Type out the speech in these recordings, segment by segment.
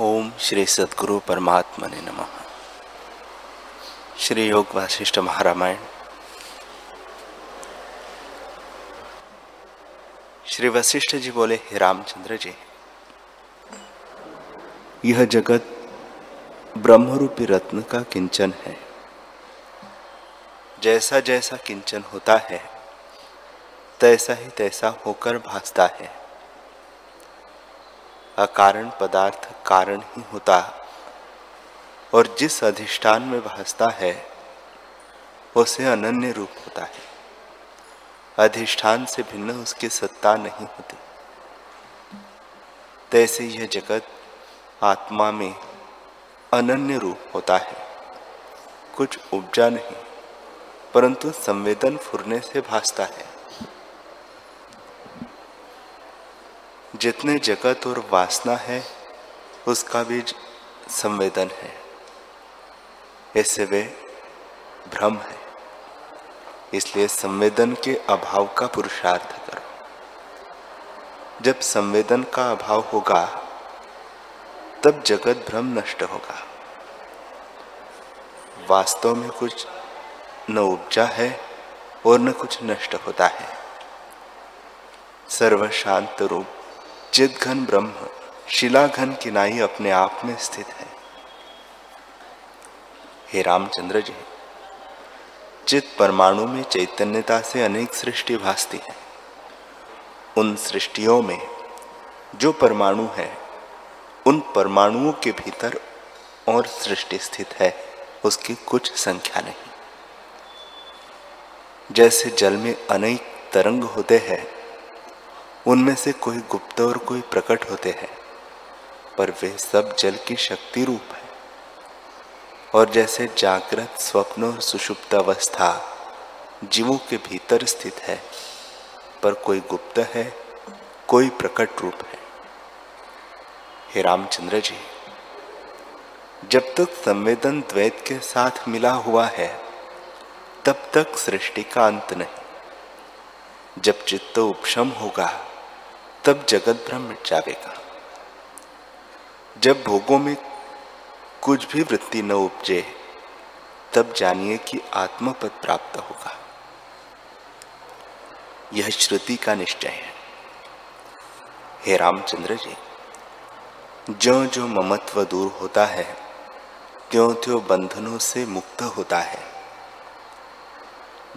ओम श्री सदगुरु परमात्मा ने नमः। श्री योग वासिष्ठ महारामायण। श्री वशिष्ठ जी बोले, हे रामचंद्र जी, यह जगत ब्रह्मरूपी रत्न का किंचन है। जैसा जैसा किंचन होता है, तैसा ही तैसा होकर भासता है। अकारण पदार्थ कारण ही होता और जिस अधिष्ठान में भासता है, उसे अनन्य रूप होता है। अधिष्ठान से भिन्न उसकी सत्ता नहीं होती। तैसे यह जगत आत्मा में अनन्य रूप होता है। कुछ उपजा नहीं, परंतु संवेदन फुरने से भासता है। जितने जगत और वासना है, उसका भी संवेदन है। ऐसे वे भ्रम है। इसलिए संवेदन के अभाव का पुरुषार्थ करो। जब संवेदन का अभाव होगा, तब जगत भ्रम नष्ट होगा। वास्तव में कुछ न उपजा है और न कुछ नष्ट होता है। सर्व शांत रूप चित घन ब्रह्म शिला घन किनाई अपने आप में स्थित है। हे रामचंद्र जी चित परमाणु में चैतन्यता से अनेक सृष्टि भासती है, उन सृष्टियों में जो परमाणु है, उन परमाणुओं के भीतर और सृष्टि स्थित है, उसकी कुछ संख्या नहीं। जैसे जल में अनेक तरंग होते हैं उनमें से कोई गुप्त और कोई प्रकट होते हैं, पर वे सब जल की शक्ति रूप है। और जैसे जागृत स्वप्न और सुषुप्त अवस्था जीवों के भीतर स्थित है, पर कोई गुप्त है, कोई प्रकट रूप है। हे रामचंद्र जी, जब तक संवेदन द्वैत के साथ मिला हुआ है, तब तक सृष्टि का अंत नहीं। जब चित्त उपशम होगा तब जगत भ्रम मिट जाएगा जब भोगों में कुछ भी वृत्ति न उपजे, तब जानिए कि आत्मपद प्राप्त होगा। यह श्रुति का निश्चय है। हे रामचंद्र जी जो जो ममत्व दूर होता है, त्यों त्यों बंधनों से मुक्त होता है।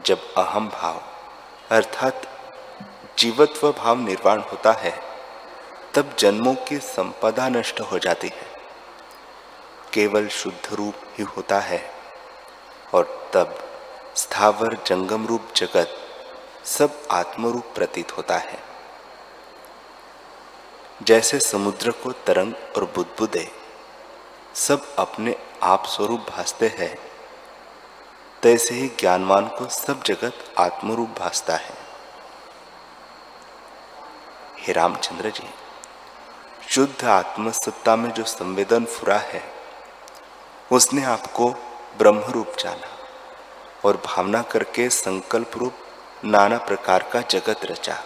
जब अहम भाव, अर्थात जीवत्व भाव निर्वाण होता है, तब जन्मों की संपदा नष्ट हो जाती है। केवल शुद्ध रूप ही होता है, और तब स्थावर जंगम रूप जगत सब आत्मरूप प्रतीत होता है। जैसे समुद्र को तरंग और बुदबुदे सब अपने आप स्वरूप भासते हैं, तैसे ही ज्ञानवान को सब जगत आत्मरूप भासता है। हे रामचंद्र जी, शुद्ध आत्मसत्ता में जो संवेदन फुरा है, उसने आपको ब्रह्म रूप जाना और भावना करके संकल्प रूप नाना प्रकार का जगत रचा।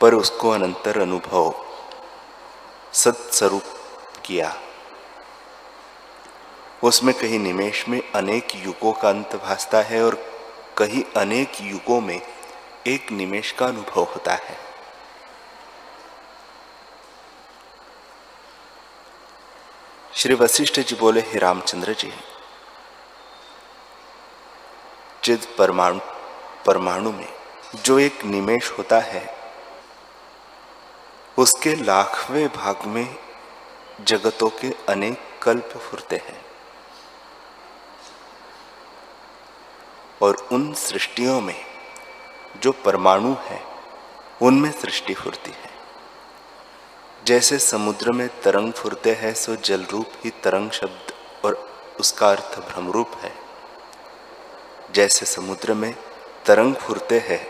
पर उसको अनंतर अनुभव सत्स्वरूप किया। उसमें कहीं निमेश में अनेक युगों का अंत भासता है और कहीं अनेक युगों में एक निमेश का अनुभव होता है। श्री वशिष्ठ जी बोले, हे रामचंद्र जी चिद परमाणु परमाणु में जो एक निमेश होता है, उसके लाखवें भाग में जगतों के अनेक कल्प फुरते हैं और उन सृष्टियों में जो परमाणु है, उनमें सृष्टि फुरती है। जैसे समुद्र में तरंग फुरते हैं, सो जल रूप ही तरंग शब्द और उसका अर्थ भ्रम रूप है। जैसे समुद्र में तरंग फुरते हैं,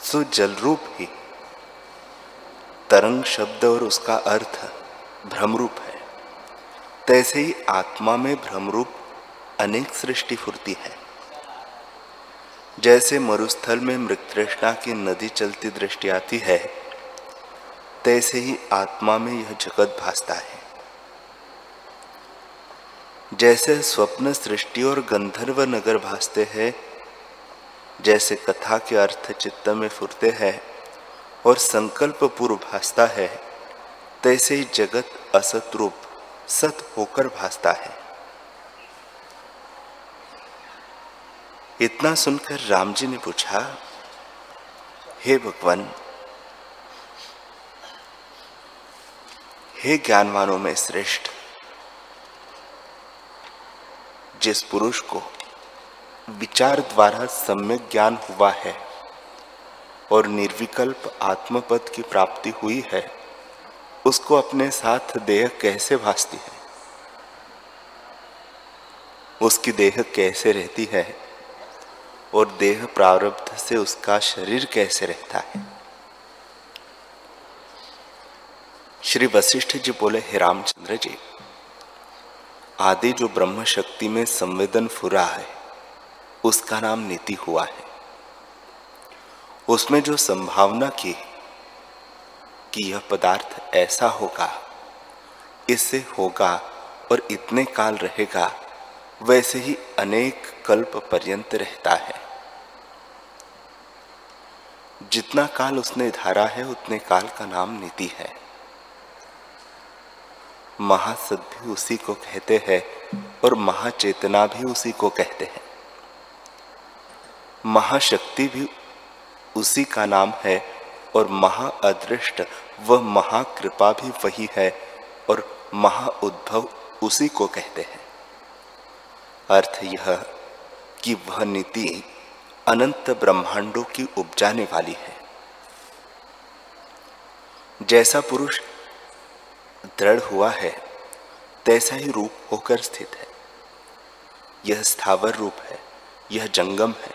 सो जल रूप ही तरंग शब्द और उसका अर्थ भ्रम रूप है। तैसे ही आत्मा में भ्रम रूप अनेक सृष्टि फुरती है। जैसे मरुस्थल में मृतृष्णा की नदी चलती दृष्टि आती है तैसे ही आत्मा में यह जगत भासता है। जैसे स्वप्न सृष्टि और गंधर्व नगर भासते हैं, जैसे कथा के अर्थ चित्त में फुरते हैं और संकल्प पूर्व भासता है, तैसे ही जगत असत रूप सत होकर भासता है। इतना सुनकर राम जी ने पूछा, हे भगवान हे ज्ञानवानों में श्रेष्ठ, जिस पुरुष को विचार द्वारा सम्यक ज्ञान हुआ है और निर्विकल्प आत्मपद की प्राप्ति हुई है, उसको अपने साथ देह कैसे भासती है? उसकी देह कैसे रहती है और देह प्रारब्ध से उसका शरीर कैसे रहता है? श्री वशिष्ठ जी बोले, हे रामचंद्र जी, आदि जो ब्रह्म शक्ति में संवेदन फुरा है, उसका नाम नीति हुआ है। उसमें जो संभावना की कि यह पदार्थ ऐसा होगा, इससे होगा और इतने काल रहेगा, वैसे ही अनेक कल्प पर्यंत रहता है। जितना काल उसने धारा है, उतने काल का नाम नीति है। महासद भी उसी को कहते हैं और महाचेतना भी उसी को कहते हैं। महाशक्ति भी उसी का नाम है और महा अदृष्ट वह महाकृपा भी वही है और महा उद्भव उसी को कहते हैं। अर्थ यह कि वह नीति अनंत ब्रह्मांडों की उपजाने वाली है। जैसा पुरुष दृढ़ हुआ है, तैसा ही रूप होकर स्थित है। यह स्थावर रूप है, यह जंगम है,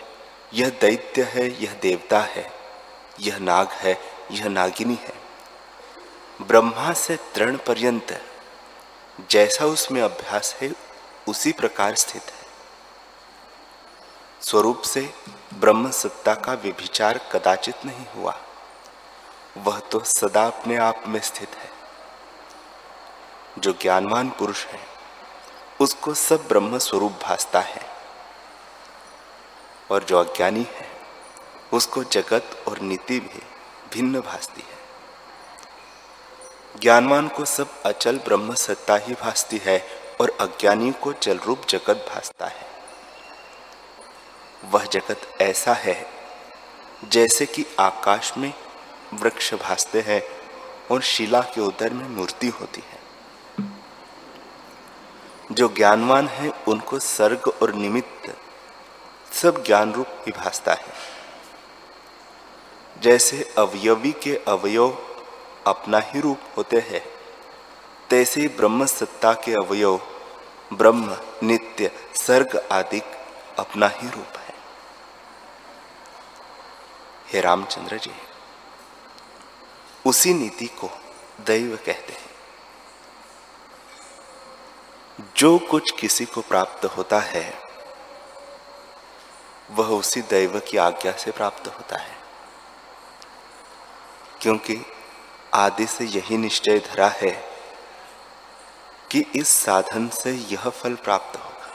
यह दैत्य है, यह देवता है, यह नाग है, यह नागिनी है। ब्रह्मा से तृण पर्यंत जैसा उसमें अभ्यास है, उसी प्रकार स्थित है। स्वरूप से ब्रह्म सत्ता का विभिचार कदाचित नहीं हुआ। वह तो सदा अपने आप में स्थित है। जो ज्ञानवान पुरुष है, उसको सब ब्रह्म स्वरूप भासता है। और जो अज्ञानी है, उसको जगत और नीति भी भिन्न भासती है। ज्ञानवान को सब अचल ब्रह्म सत्ता ही भासती है और अज्ञानी को जल रूप जगत भासता है। वह जगत ऐसा है, जैसे कि आकाश में वृक्ष भासते हैं और शिला के उदर में मूर्ति होती है। जो ज्ञानवान है, उनको सर्ग और निमित्त सब ज्ञान रूप ही। भासता है जैसे अवयवी के अवयव अपना ही रूप होते हैं, तैसे ब्रह्म सत्ता के अवयव, ब्रह्म, नित्य, सर्ग आदि अपना ही रूप है। हे रामचंद्र जी, उसी नीति को दैव कहते हैं। जो कुछ किसी को प्राप्त होता है, वह उसी दैव की आज्ञा से प्राप्त होता है। क्योंकि आदि से यही निश्चय धरा है कि इस साधन से यह फल प्राप्त होगा।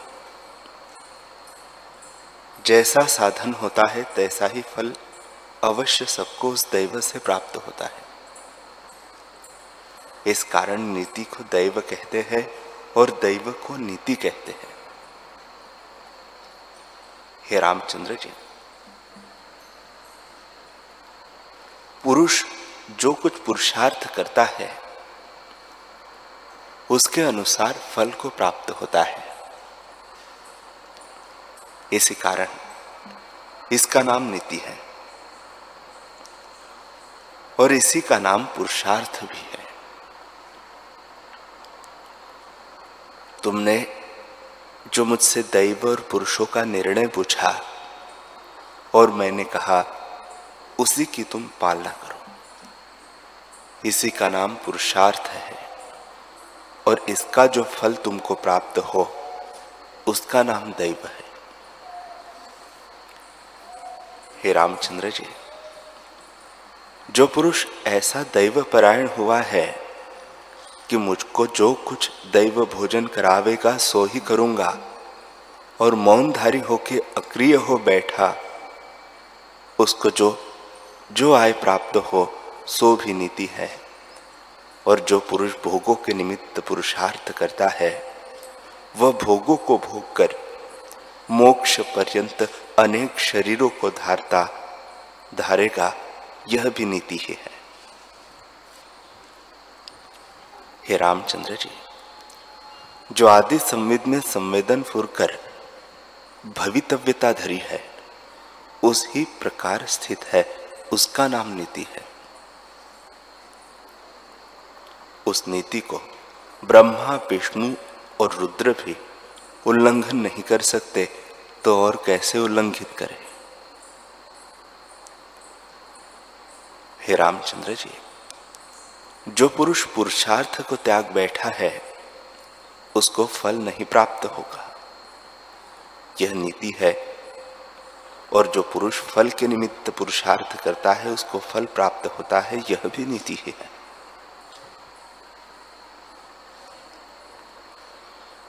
जैसा साधन होता है, तैसा ही फल अवश्य सबको उस दैव से प्राप्त होता है। इस कारण नीति को दैव कहते हैं और दैव को नीति कहते हैं। हे रामचंद्र जी, पुरुष जो कुछ पुरुषार्थ करता है, उसके अनुसार फल को प्राप्त होता है। इसी कारण इसका नाम नीति है और इसी का नाम पुरुषार्थ भी है। तुमने जो मुझसे दैव और पुरुषों का निर्णय पूछा और मैंने कहा, उसी की तुम पालना करो। इसी का नाम पुरुषार्थ है और इसका जो फल तुमको प्राप्त हो, उसका नाम दैव है। हे रामचंद्र जी, जो पुरुष ऐसा दैव परायण हुआ है कि मुझको जो कुछ दैव भोजन करावेगा, सो ही करूँगा। और मौनधारी होके अक्रिय हो बैठा। उसको जो जो आय प्राप्त हो, सो भी नीति है। और जो पुरुष भोगों के निमित्त पुरुषार्थ करता है, वह भोगों को भोग कर मोक्ष पर्यंत अनेक शरीरों को धारता, धारेगा, यह भी नीति ही है। हे रामचंद्र जी, जो आदि संविद में संवेदन फुर कर भवितव्यता धरी है, उस ही प्रकार स्थित है, उसका नाम नीति है। उस नीति को ब्रह्मा, विष्णु और रुद्र भी उल्लंघन नहीं कर सकते तो और कैसे उल्लंघित करें? हे रामचंद्र जी जो पुरुष पुरुषार्थ को त्याग बैठा है, उसको फल नहीं प्राप्त होगा। यह नीति है, और जो पुरुष फल के निमित्त पुरुषार्थ करता है, उसको फल प्राप्त होता है, यह भी नीति ही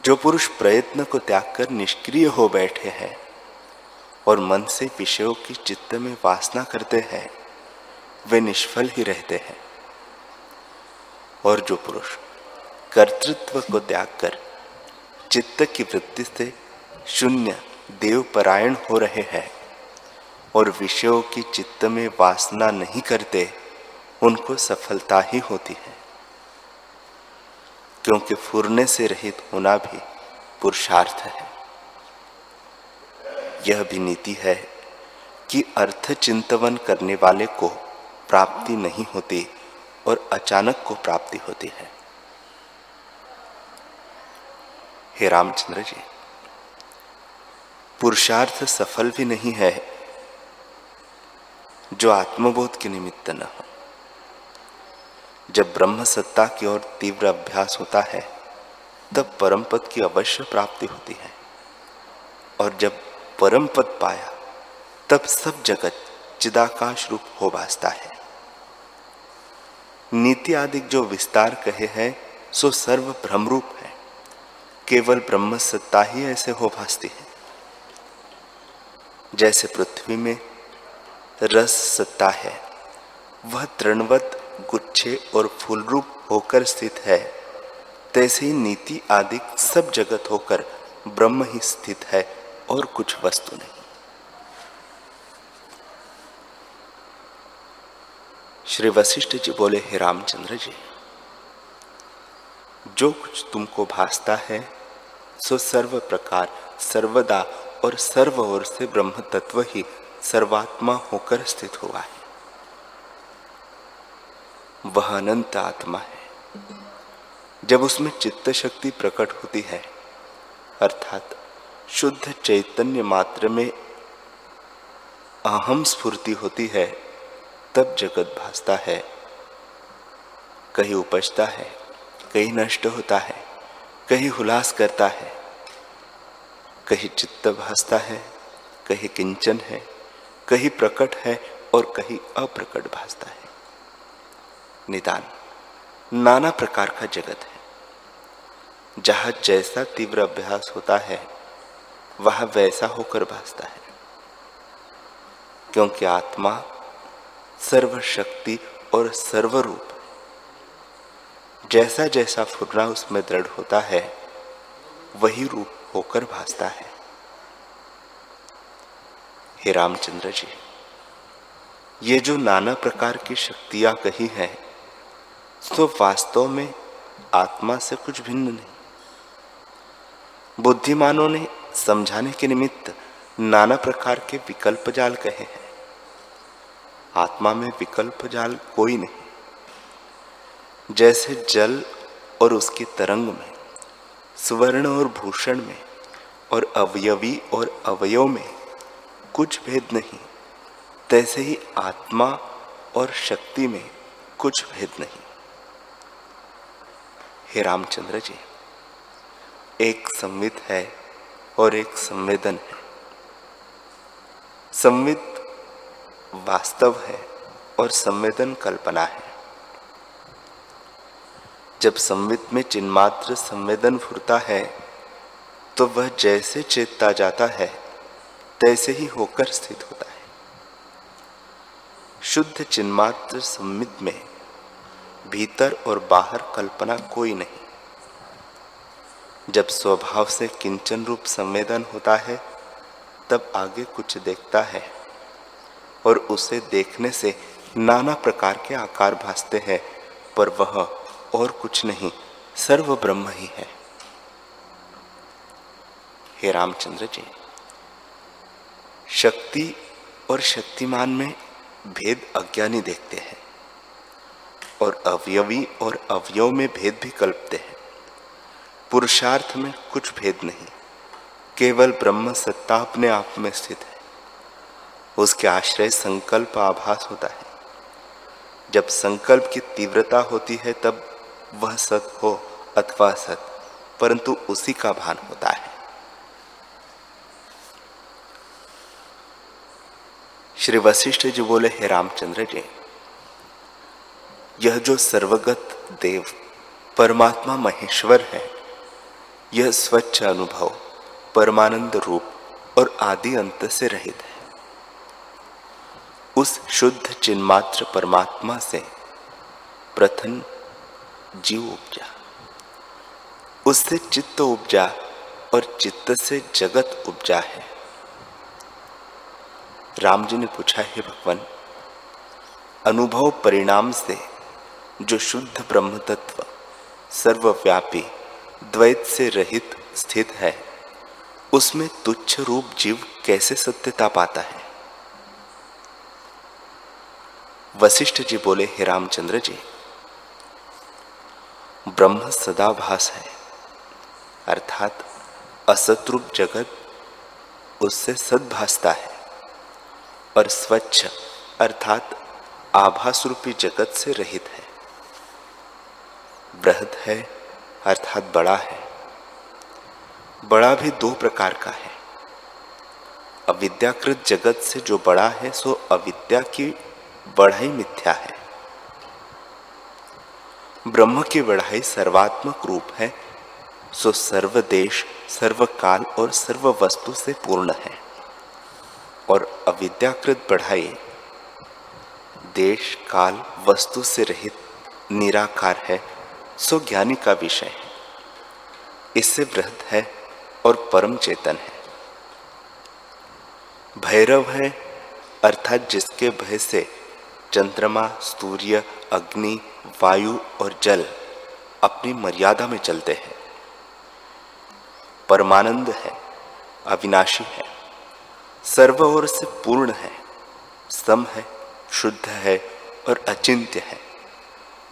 जो पुरुष प्रयत्न को त्याग कर निष्क्रिय हो बैठे हैं, और मन से विषयों की चित्त में वासना करते हैं, वे निष्फल ही रहते हैं। और जो पुरुष कर्तृत्व को त्याग कर चित्त की वृत्ति से शून्य देव परायण हो रहे हैं और विषयों की चित्त में वासना नहीं करते, उनको सफलता ही होती है। क्योंकि फूरने से रहित होना भी पुरुषार्थ है। यह भी नीति है कि अर्थ चिंतवन करने वाले को प्राप्ति नहीं होती और अचानक को प्राप्ति होती है। हे रामचंद्र जी, पुरुषार्थ सफल भी नहीं है जो आत्मबोध के निमित्त न हो। जब ब्रह्म सत्ता की ओर तीव्र अभ्यास होता है, तब परम पद की अवश्य प्राप्ति होती है। और जब परम पद पाया, तब सब जगत चिदाकाश रूप हो भासता है। नीति आदि जो विस्तार कहे हैं, सो सर्व भ्रम रूप है। केवल ब्रह्म सत्ता ही ऐसे हो भासती है। जैसे पृथ्वी में रस सत्ता है, वह तृणवत, गुच्छे और फूल रूप होकर स्थित है। तैसे ही नीति आदि सब जगत होकर ब्रह्म ही स्थित है और कुछ वस्तु नहीं। श्री वशिष्ठ जी बोले, हे रामचंद्र जी, जो कुछ तुमको भासता है, सो सर्व प्रकार, सर्वदा और सर्व ओर से ब्रह्म तत्व ही सर्वात्मा होकर स्थित हुआ है। वह अनंत आत्मा है। जब उसमें चित्त शक्ति प्रकट होती है, अर्थात शुद्ध चैतन्य मात्र में अहम स्फूर्ति होती है तब जगत भासता है। कहीं उपजता है, कहीं नष्ट होता है, कहीं हुलास करता है। कहीं चित्त भासता है, कहीं किंचन है, कहीं प्रकट है और कहीं अप्रकट भासता है। निदान, नाना प्रकार का जगत है। जहाँ जैसा तीव्र अभ्यास होता है, वह वैसा होकर भासता है। क्योंकि आत्मा सर्वशक्ति और सर्वरूप। जैसा जैसा फुरना उसमें दृढ़ होता है, वही रूप होकर भासता है। हे रामचंद्र जी, ये जो नाना प्रकार की शक्तियाँ कही हैं तो वास्तव में आत्मा से कुछ भिन्न नहीं। बुद्धिमानों ने समझाने के निमित्त नाना प्रकार के विकल्प जाल कहे हैं। आत्मा में विकल्प जाल कोई नहीं। जैसे जल और उसके तरंग में, स्वर्ण और भूषण में, और अवयवी और अवयव में कुछ भेद नहीं, तैसे ही आत्मा और शक्ति में कुछ भेद नहीं। हे रामचंद्र जी, एक संवित है और एक संवेदन है। संवित वास्तव है और संवेदन कल्पना है। जब संवित में चिन्मात्र संवेदन फुरता है तो वह जैसे चेतता जाता है, तैसे ही होकर स्थित होता है। शुद्ध चिन्मात्र संवित में भीतर और बाहर कल्पना कोई नहीं। जब स्वभाव से किंचन रूप संवेदन होता है, तब आगे कुछ देखता है। और उसे देखने से नाना प्रकार के आकार भासते हैं, पर वह और कुछ नहीं सर्व ब्रह्म ही है। हे रामचंद्र जी, शक्ति और शक्तिमान में भेद अज्ञानी देखते हैं, और अवयवी और अवयव में भेद भी कल्पते हैं। पुरुषार्थ में कुछ भेद नहीं, केवल ब्रह्म सत्ता अपने आप में स्थित है। उसके आश्रय संकल्प आभास होता है। जब संकल्प की तीव्रता होती है, तब वह सत हो अथवा सत, परंतु उसी का भान होता है। श्री वशिष्ठ जी बोले, हे रामचंद्र जी, यह जो सर्वगत देव, परमात्मा महेश्वर है, यह स्वच्छ अनुभव, परमानंद रूप और आदि अंत से रहित है। उस शुद्ध चिन्मात्र परमात्मा से प्रथम जीव उपजा। उससे चित्त उपजा और चित्त से जगत उपजा है। राम जी ने पूछा, है भगवान, अनुभव परिणाम से जो शुद्ध ब्रह्म तत्व सर्वव्यापी, द्वैत से रहित स्थित है, उसमें तुच्छ रूप जीव कैसे सत्यता पाता है? वशिष्ठ जी बोले, हे रामचंद्र जी, ब्रह्म सदाभास है। अर्थात असतरूप जगत उससे सद्भासता है और स्वच्छ अर्थात आभास रूपी जगत से रहित है। बृहद है, अर्थात बड़ा है। बड़ा भी दो प्रकार का है। अविद्याकृत जगत से जो बड़ा है, सो अविद्या की बढ़ाई मिथ्या है। ब्रह्म की बढ़ाई सर्वात्मक रूप है, सो सर्व देश, सर्व काल और सर्व वस्तु से पूर्ण है। और अविद्याकृत बढ़ाई देश, काल, वस्तु से रहित निराकार है, सो ज्ञानी का विषय है। इससे वृहद है और परम चेतन है। भैरव है, अर्थात जिसके भय से चंद्रमा, सूर्य, अग्नि, वायु और जल अपनी मर्यादा में चलते हैं। परमानंद है, अविनाशी है, सर्व ओर से पूर्ण है, सम है, शुद्ध है और अचिंत्य है।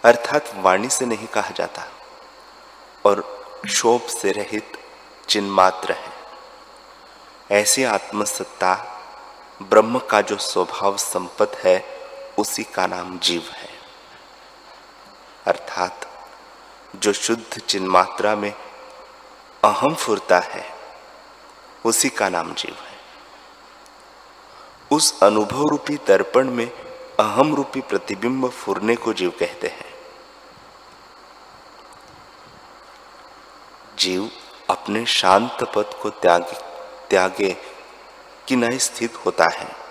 अर्थात वाणी से नहीं कहा जाता, और शोभ से रहित चिन्मात्र है। ऐसी आत्मसत्ता ब्रह्म का जो स्वभाव संपत है उसी का नाम जीव है। अर्थात, जो शुद्ध चिन्मात्रा में अहम फुरता है, उसी का नाम जीव है। उस अनुभव रूपी दर्पण में अहम रूपी प्रतिबिंब फुरने को जीव कहते हैं। जीव अपने शांत पद को त्याग, त्यागे कि नहीं स्थित होता है।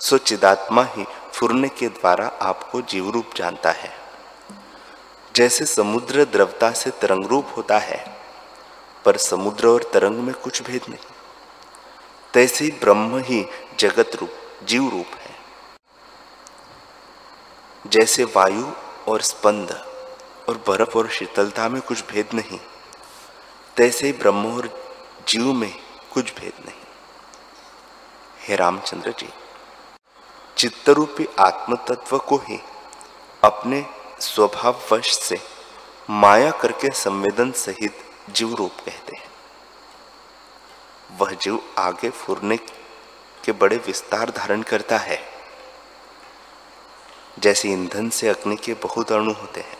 सो चिदात्मा ही फुरने के द्वारा आपको जीव रूप जानता है। जैसे समुद्र द्रवता से तरंग रूप होता है, पर समुद्र और तरंग में कुछ भेद नहीं। तैसे ही ब्रह्म ही जगत रूप, जीव रूप है। जैसे वायु और स्पंद और बर्फ़ और शीतलता में कुछ भेद नहीं, तैसे ही ब्रह्म और जीव में कुछ भेद नहीं। हे रामचंद्र जी चित्तरूपी आत्म तत्व को ही अपने स्वभाव वश से माया करके संवेदन सहित जीव रूप कहते हैं। वह जीव आगे फुरने के बड़े विस्तार धारण करता है। जैसे ईंधन से अग्नि के बहुत अणु होते हैं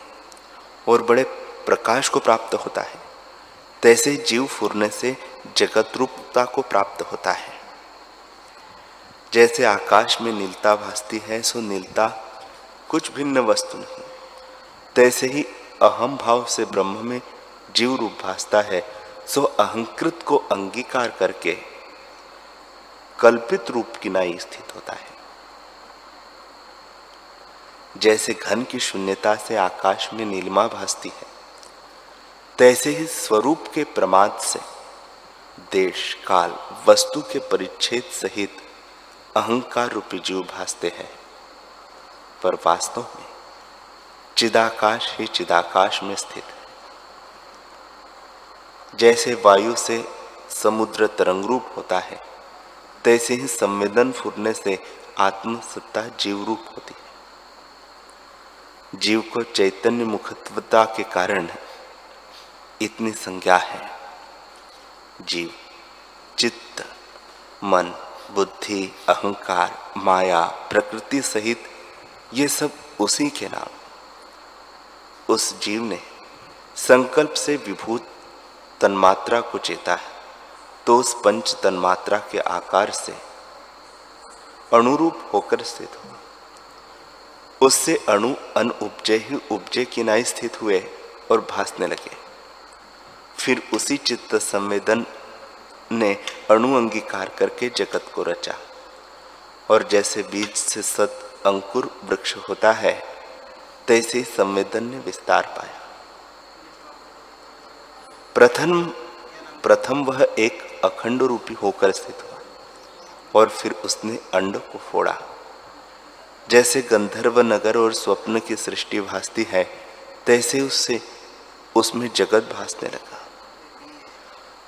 और बड़े प्रकाश को प्राप्त होता है, तैसे जीव फुरने से जगत रूपता को प्राप्त होता है। जैसे आकाश में नीलता भासती है, सो नीलता कुछ भिन्न वस्तु नहीं। तैसे ही अहम भाव से ब्रह्म में जीव रूप भासता है, सो अहंकृत को अंगीकार करके कल्पित रूप की नाई स्थित होता है। जैसे घन की शून्यता से आकाश में नीलिमा भासती है, तैसे ही स्वरूप के प्रमाद से देश, काल, वस्तु के परिच्छेद सहित अहंकार रूपी जीव भासते हैं, पर वास्तव में चिदाकाश ही चिदाकाश में स्थित है। जैसे वायु से समुद्र तरंग रूप होता है, तैसे ही संवेदन फूरने से आत्मसत्ता जीव रूप होती है। जीव को चैतन्य मुखत्वता के कारण इतनी संज्ञा है। जीव, चित्त, मन बुद्धि, अहंकार, माया, प्रकृति सहित ये सब उसी के नाम। उस जीव ने संकल्प से विभूत तन्मात्रा को चेता है तो उस पंच तन्मात्रा के आकार से अनुरूप होकर स्थित हुआ। उससे अणु अन उपजय ही उपजे किनाई स्थित हुए और भासने लगे। फिर उसी चित्त संवेदन ने अणु अंगीकार करके जगत को रचा। और जैसे बीज से सत अंकुर वृक्ष होता है, तैसे संवेदन ने विस्तार पाया। प्रथम प्रथम वह एक अखंड रूपी होकर स्थित हुआ, और फिर उसने अंड को फोड़ा। जैसे गंधर्व नगर और स्वप्न की सृष्टि भासती है, तैसे उससे उसमें जगत भासने लगा।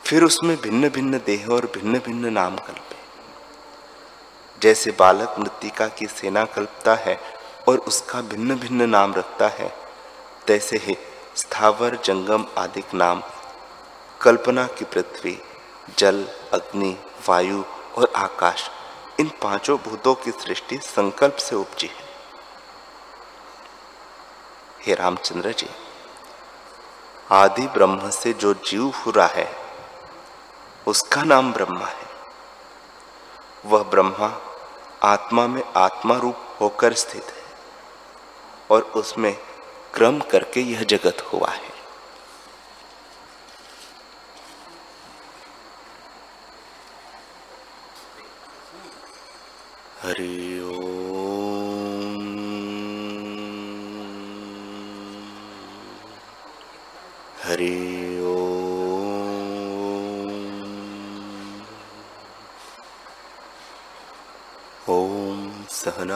फिर उसमें भिन्न भिन्न देह और भिन्न भिन्न नाम कल्पे जैसे बालक मृतिका की सेना कल्पता है और उसका भिन्न भिन्न नाम रखता है, तैसे ही स्थावर, जंगम आदि नाम कल्पना की पृथ्वी, जल, अग्नि, वायु और आकाश, इन पाँचों भूतों की सृष्टि संकल्प से उपजी है। हे रामचंद्र जी, आदि ब्रह्म से जो जीव हुआ है उसका नाम ब्रह्मा है। वह ब्रह्मा आत्मा में आत्मा रूप होकर स्थित है और उसमें क्रम करके यह जगत हुआ है। हरि